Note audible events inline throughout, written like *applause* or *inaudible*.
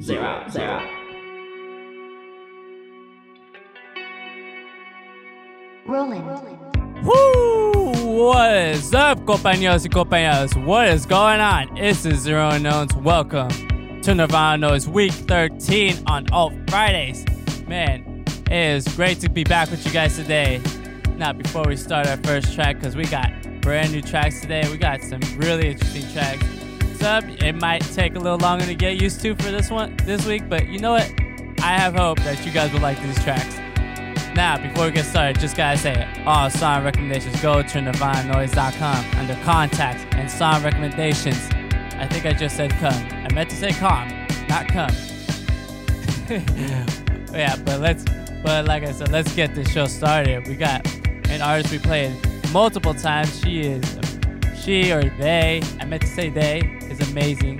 zero, zero. Rolling. Woo! What is up, compañeros y compañeras? What is going on? This is Zero Unknowns. Welcome to Nirvana Noize Week 13 on Alt Fridays. Man, it is great to be back with you guys today. Now, before we start our first track, because we got brand new tracks today, we got some really interesting tracks. So it might take a little longer to get used to for this one this week, but you know what? I have hope that you guys will like these tracks. Now, before we get started, just gotta say, all song recommendations go to nirvananoise.com under contacts and song recommendations. I think I just said come. I meant to say calm, not come. *laughs* yeah, but let's, but like I said, let's get this show started. We got an artist we played multiple times. She is, she or they, I meant to say they, is amazing.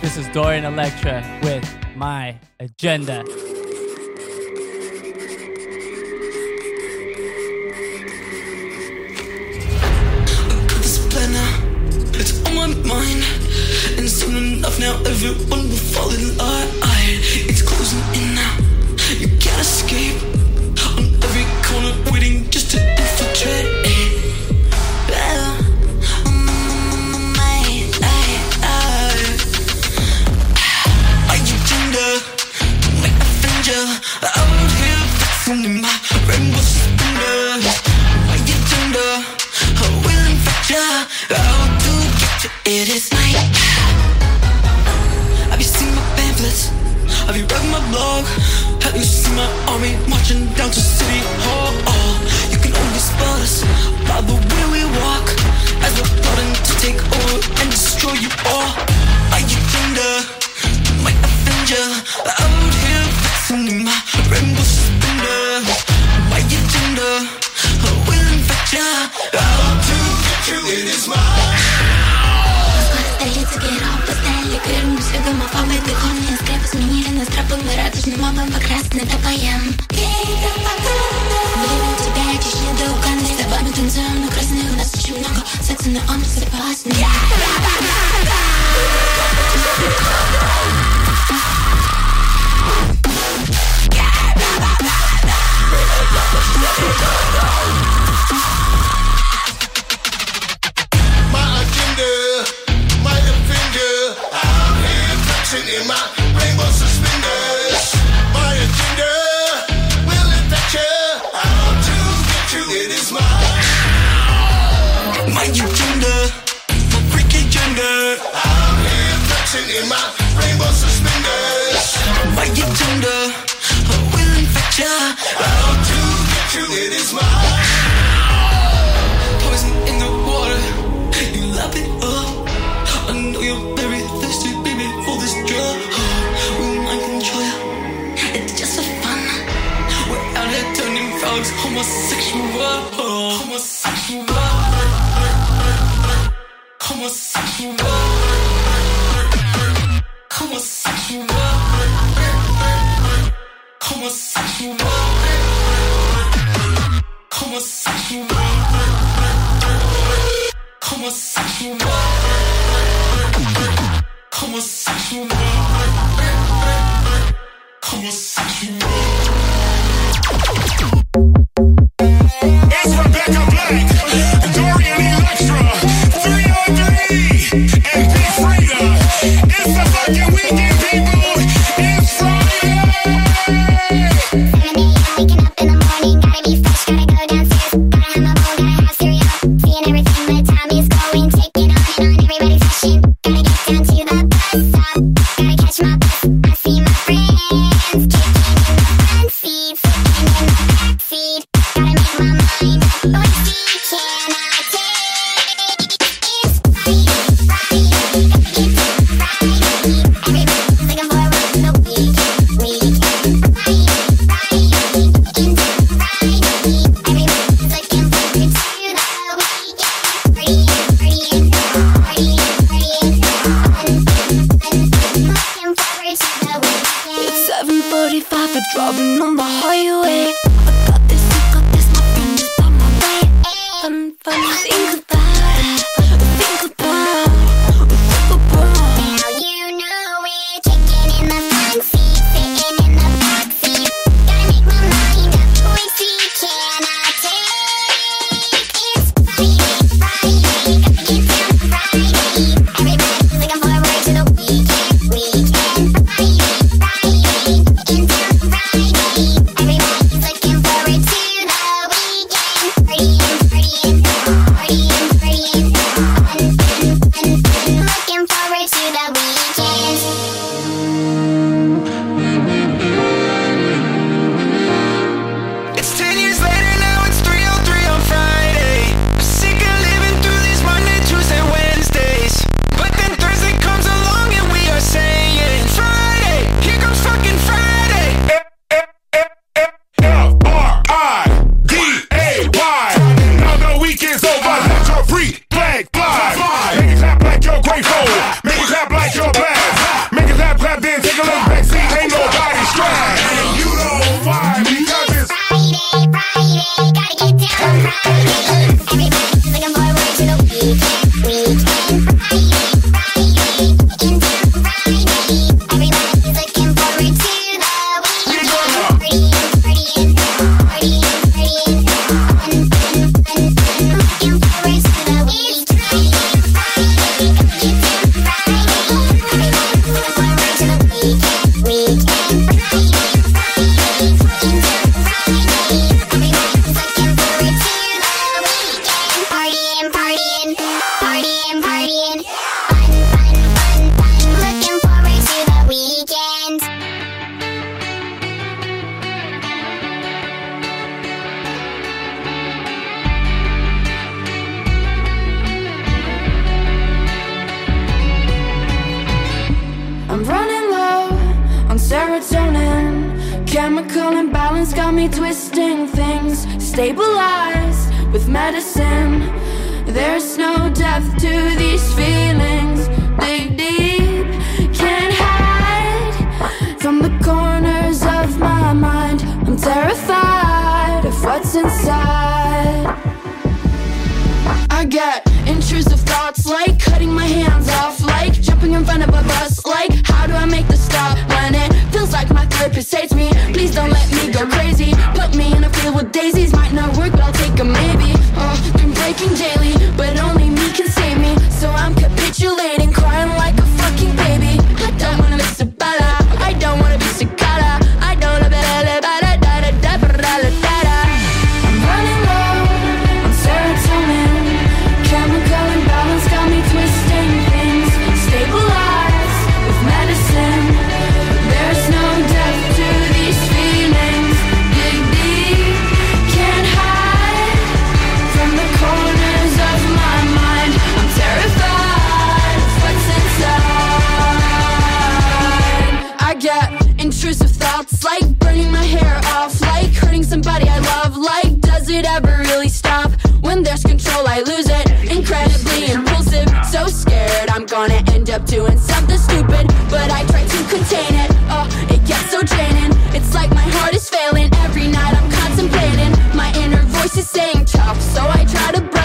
This is Dorian Electra with My Agenda. mind. And soon enough now, everyone will fall in line. It's closing in now. You can't escape. On every corner, waiting just to infiltrate. How to get you? It is my. You seen my pamphlets? Read my blog? Have you seen my army marching down to City Hall? Oh, you can only spot us by the way we walk as we're to take over and destroy you all. тобой мы радужным мамам по красным топаям Время тебя я чуть не до угана С тобой мы танцуем, но красных у нас очень много. Секса, но он безопасный to get intrusive thoughts like cutting my hands off, like jumping in front of a bus, like how do I make the stop when it feels like my therapist hates me? Please don't let me go crazy. Put me in a field with daisies, might not work, but I'll take a maybe. Oh, been breaking daily, but only me can save me, so I'm capitulating. gonna end up doing something stupid But I try to contain it, oh, it gets so draining. It's like my heart is failing, every night I'm contemplating. My inner voice is saying tough, so I try to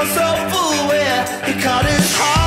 myself aware. He cut his heart.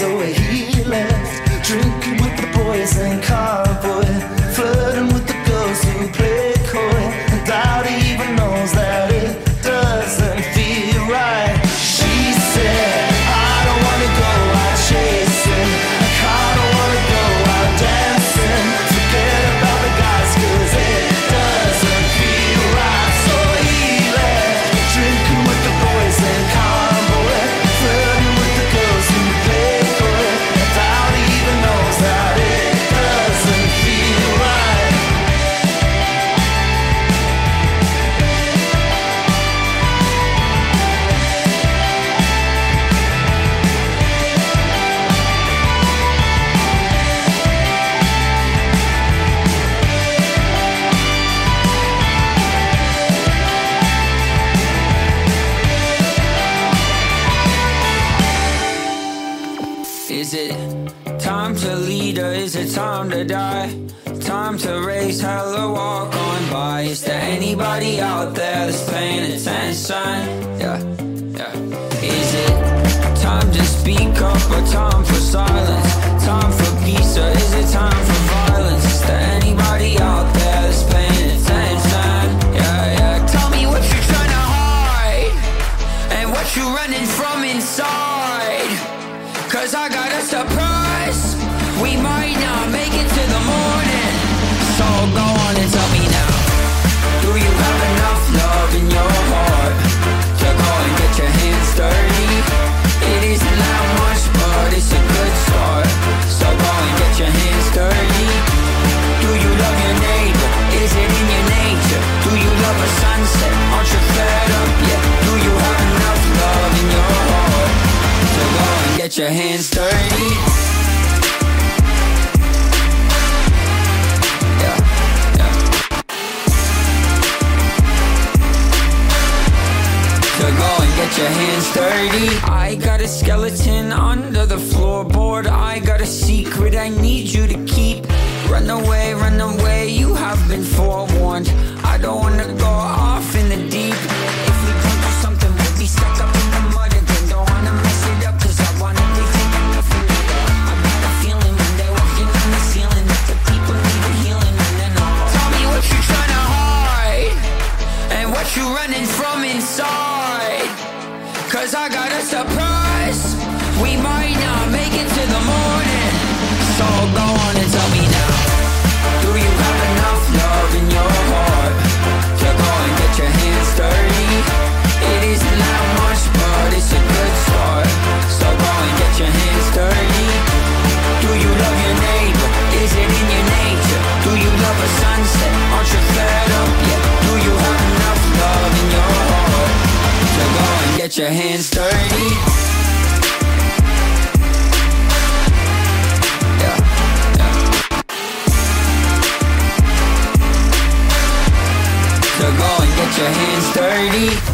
so he left, drinking with the boys and cardboard. hands dirty. Go and get your hands dirty. I got a skeleton under the floorboard. I got a secret I need you to keep. Run away, run away, you have been forewarned. I don't wanna go off in the Cause I got a surprise. We might not make it to the morning. So go on and tell me now. your hands dirty. your hands dirty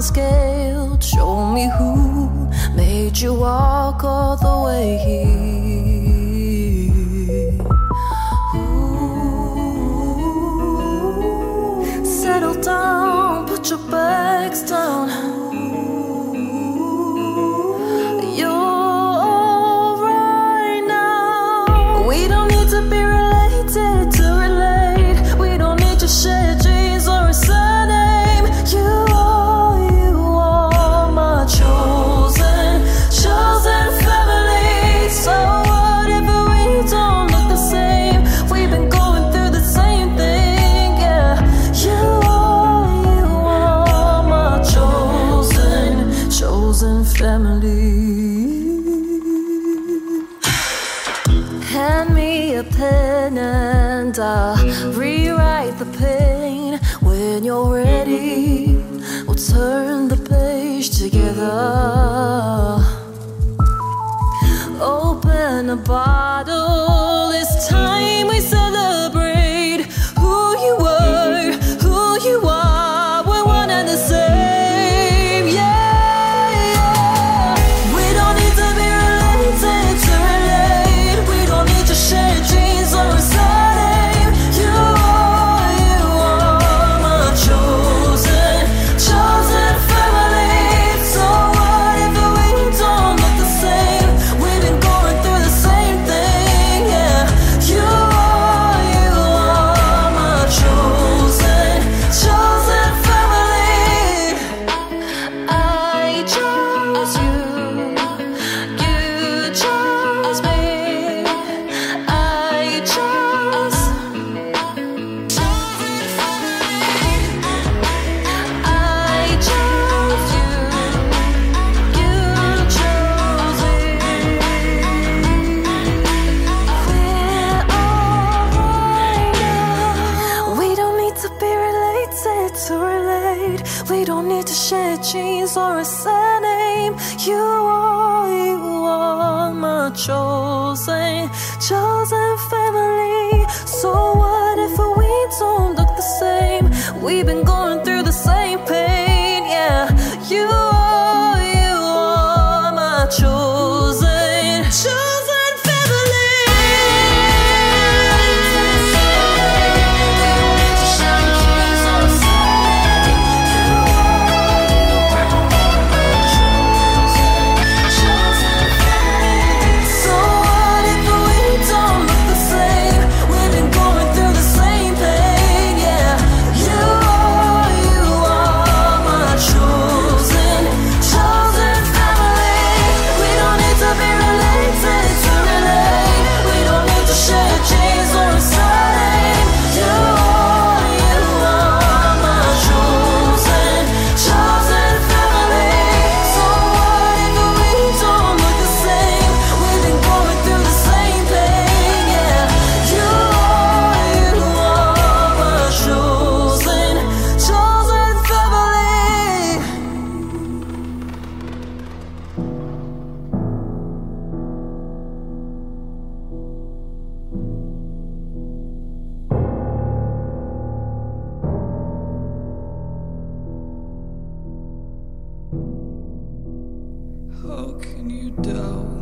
Show me who made you walk all the way here. How can you doubt?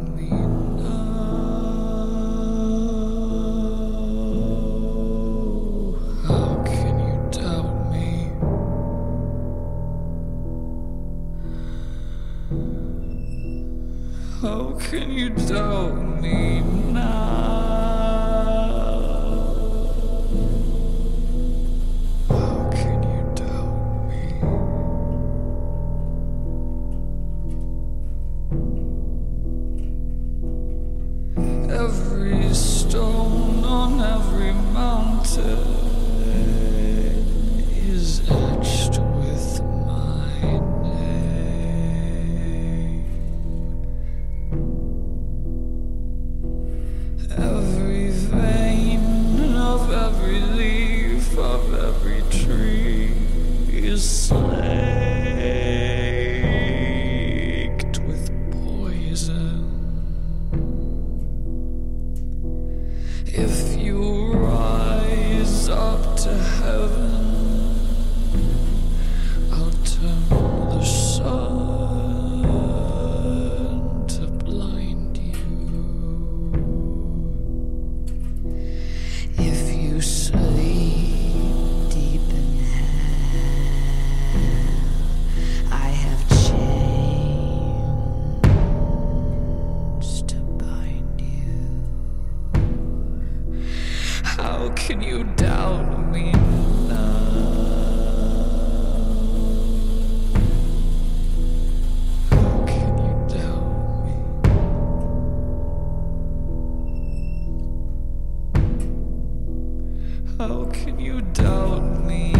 How can you doubt me?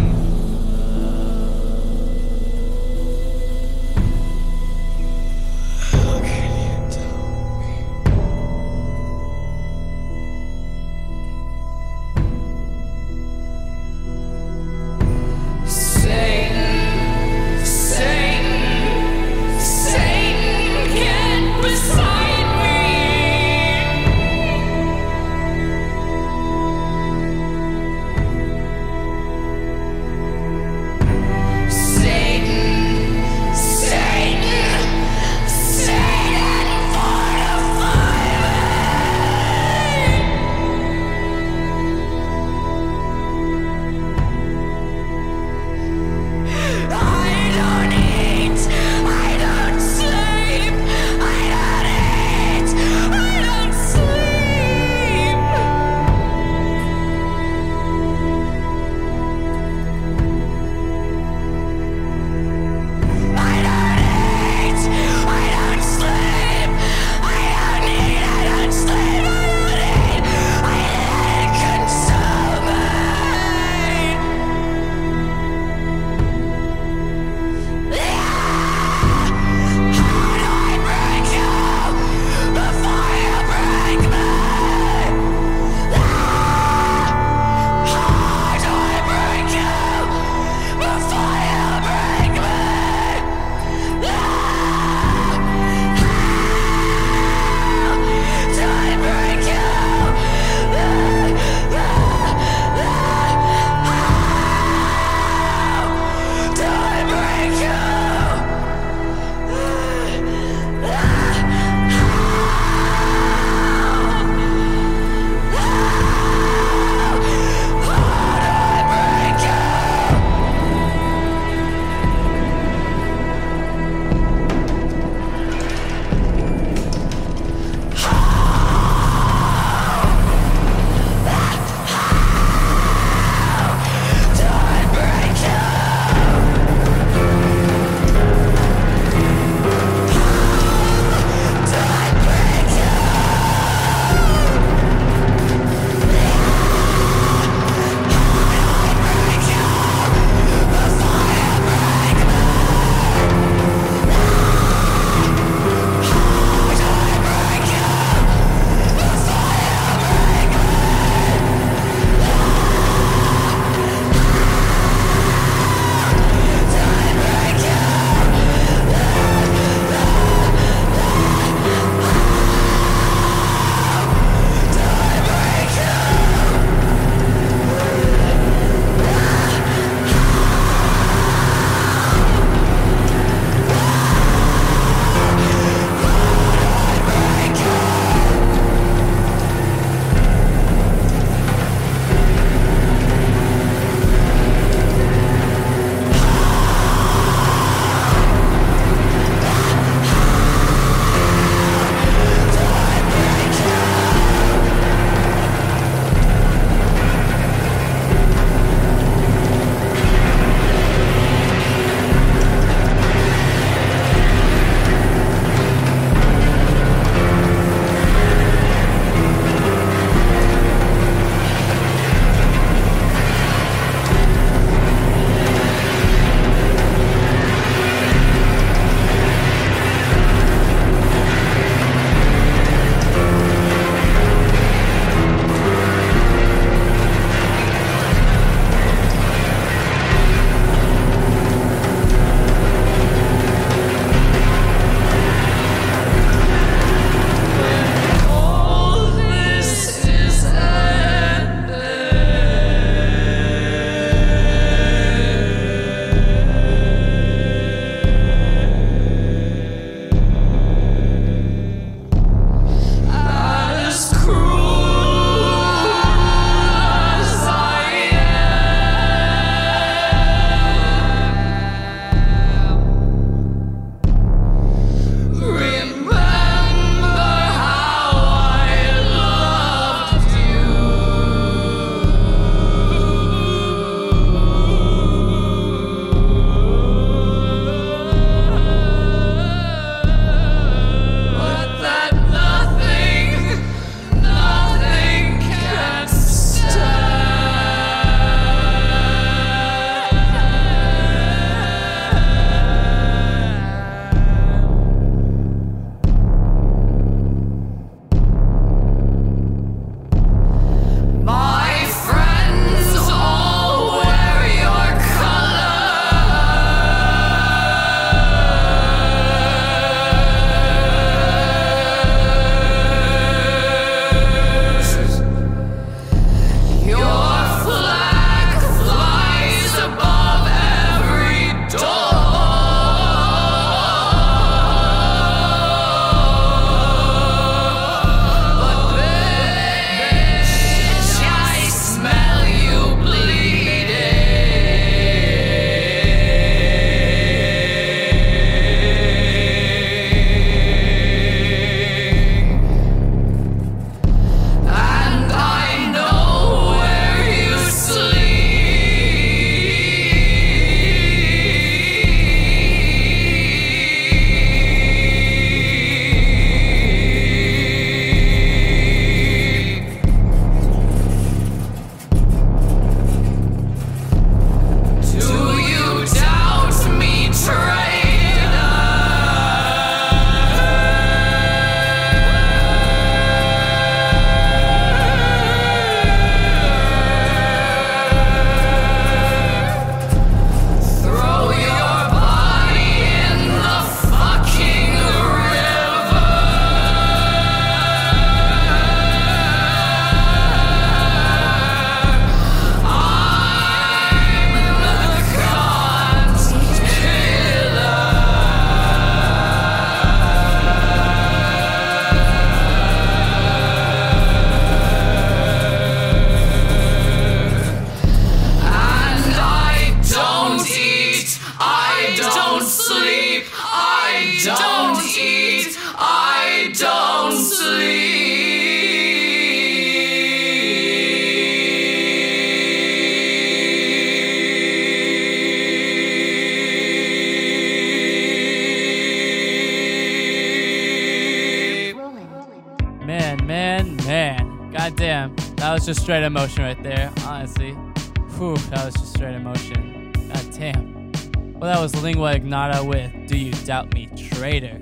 Emotion. God damn. Well, that was Lingua Ignota with "Do You Doubt Me, Traitor."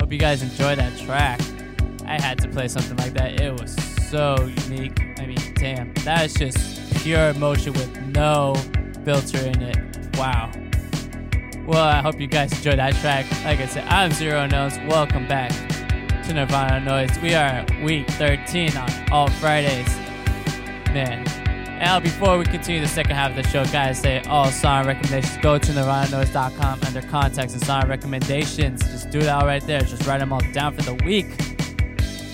Hope you guys enjoyed that track. I had to play something like that. It was so unique. I mean, damn, that is just pure emotion with no filter in it. Wow. Well, I hope you guys enjoyed that track. Like I said, I'm Zero Unknowns. Welcome back to Nirvana Noize. We are week 13 on all Fridays. Man. Now, before we continue the second half of the show, guys, say all song recommendations. Go to nirvananoize.com under contacts and song recommendations. Just do that right there. Just write them all down for the week.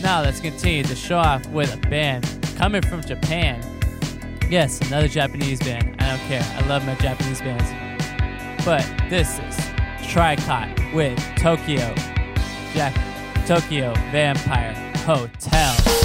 Now, let's continue the show off with a band coming from Japan. Yes, another Japanese band. I don't care. I love my Japanese bands. But this is Tricot with Tokyo Jack Tokyo Vampire Hotel.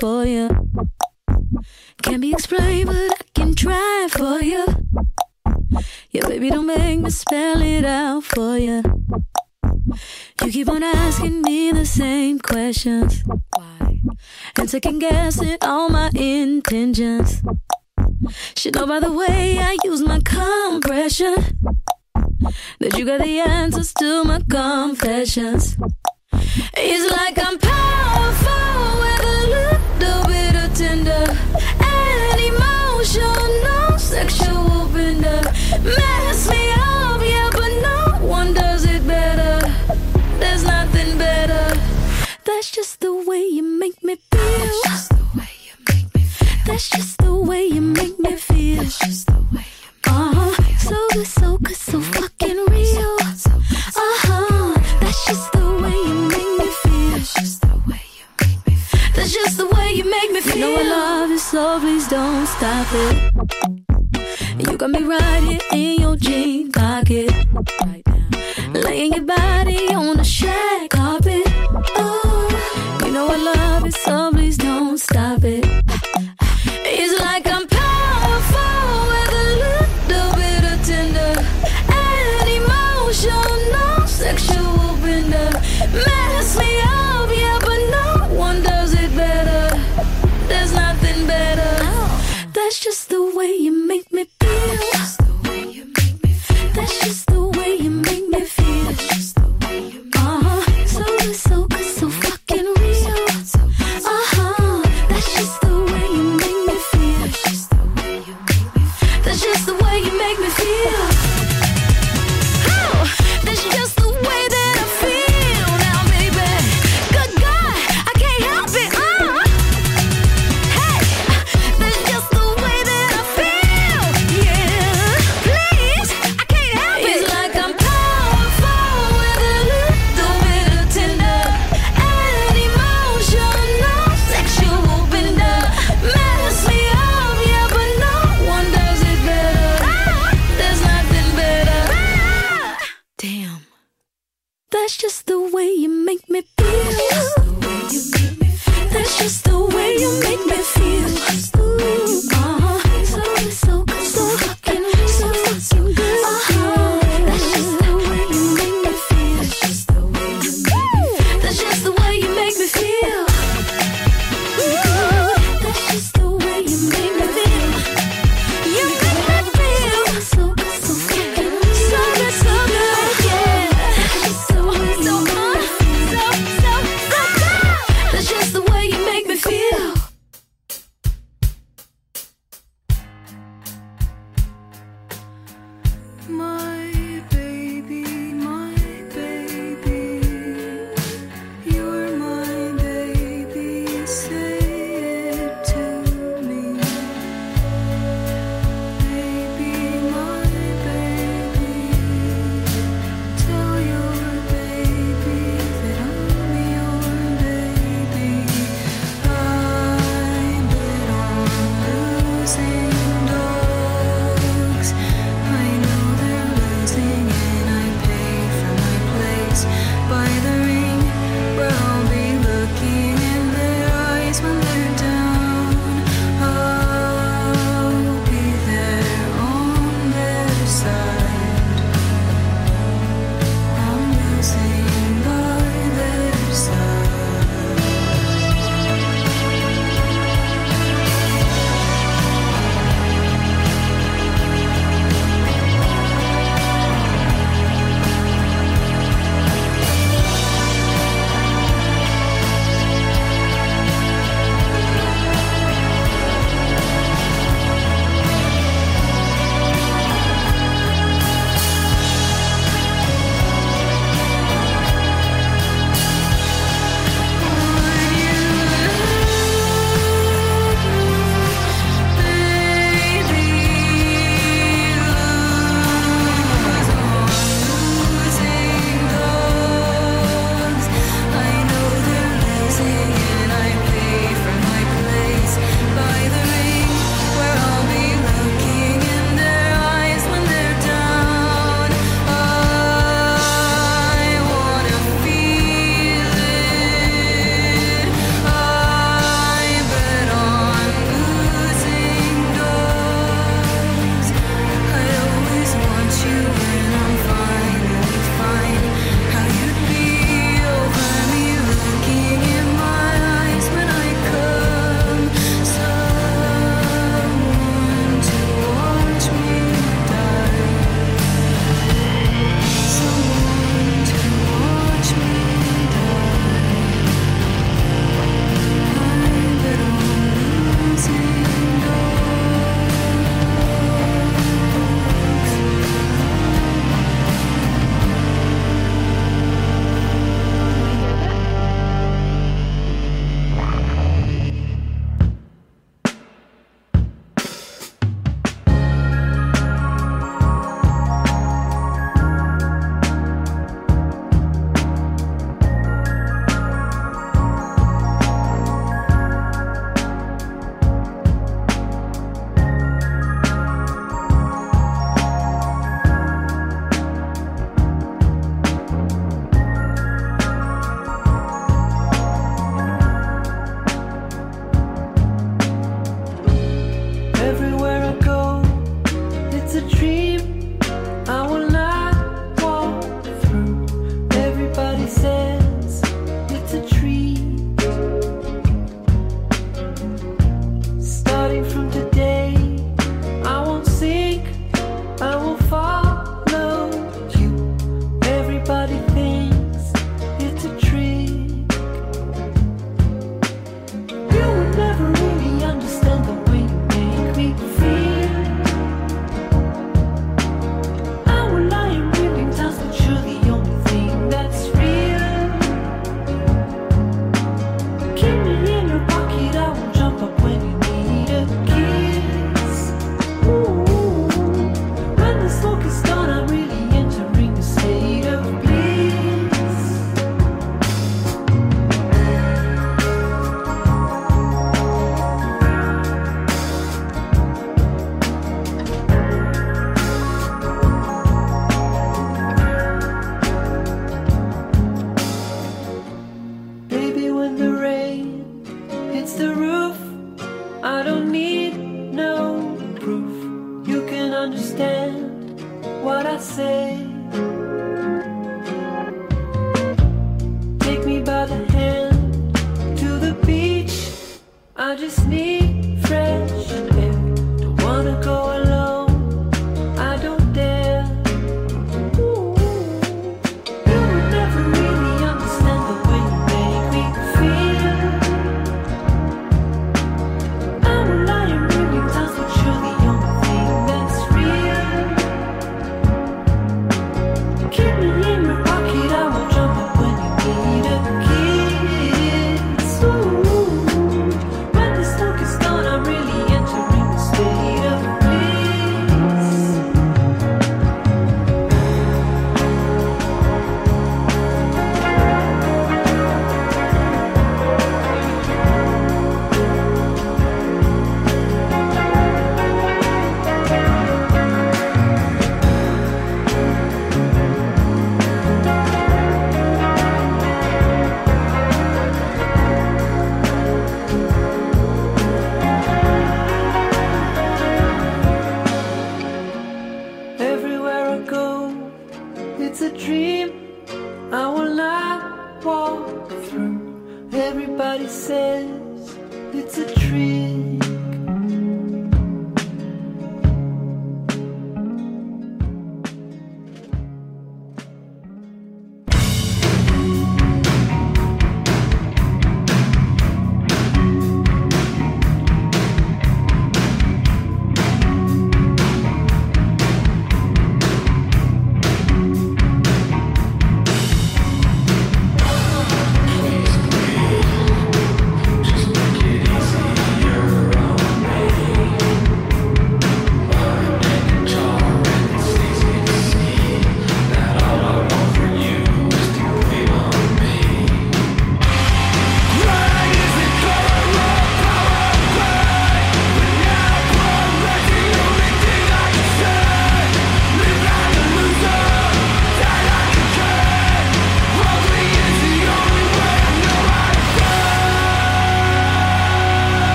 for you. Can't be explained, but I can try for you. Yeah, baby, don't make me spell it out for you. You keep on asking me the same questions. Why? And second guessing all my intentions. Should know by the way I use my compression that you got the answers to my confessions. It's like I'm powerful. A bit of tender and emotional sexual bender. Mess me up, yeah, but no one does it better. There's nothing better. That's just the way you make me feel. That's just the way you make me feel. That's just the way you make me feel. Uh huh. So good, so good. stop it. You got me right here in your jean pocket. Laying your body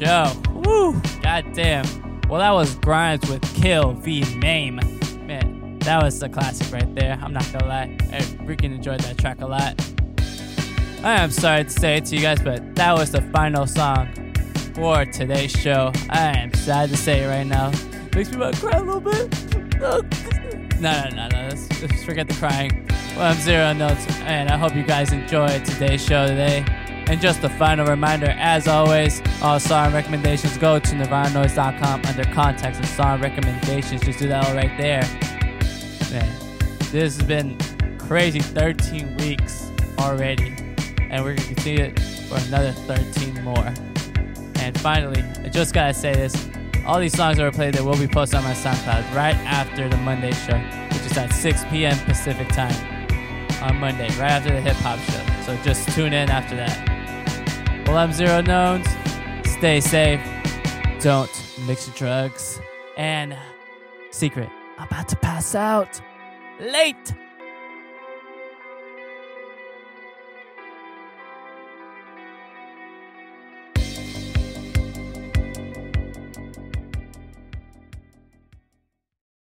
show. Woo! God damn. Well, that was Grimes with Kill v Maim. Man, that was a classic right there. I'm not gonna lie. I freaking enjoyed that track a lot. I am sorry to say it to you guys, but that was the final song for today's show. I am sad to say it right now. Makes me want to cry a little bit. No, no, no, no. Let's, let's forget the crying. Well, I'm Zero Notes, and I hope you guys enjoyed today's show today. And just a final reminder, as always, all song recommendations go to nirvananoize.com under context and song recommendations. Just do that all right there. Man, this has been crazy 13 weeks already, and we're gonna continue it for another 13 more. And finally, I just gotta say this: all these songs that were played, they will be posted on my SoundCloud right after the Monday show, which is at 6 p.m. Pacific time on Monday, right after the hip hop show. So just tune in after that. Well, I'm Zero Knowns. Stay safe. Don't mix your drugs. And secret, I'm about to pass out. Late.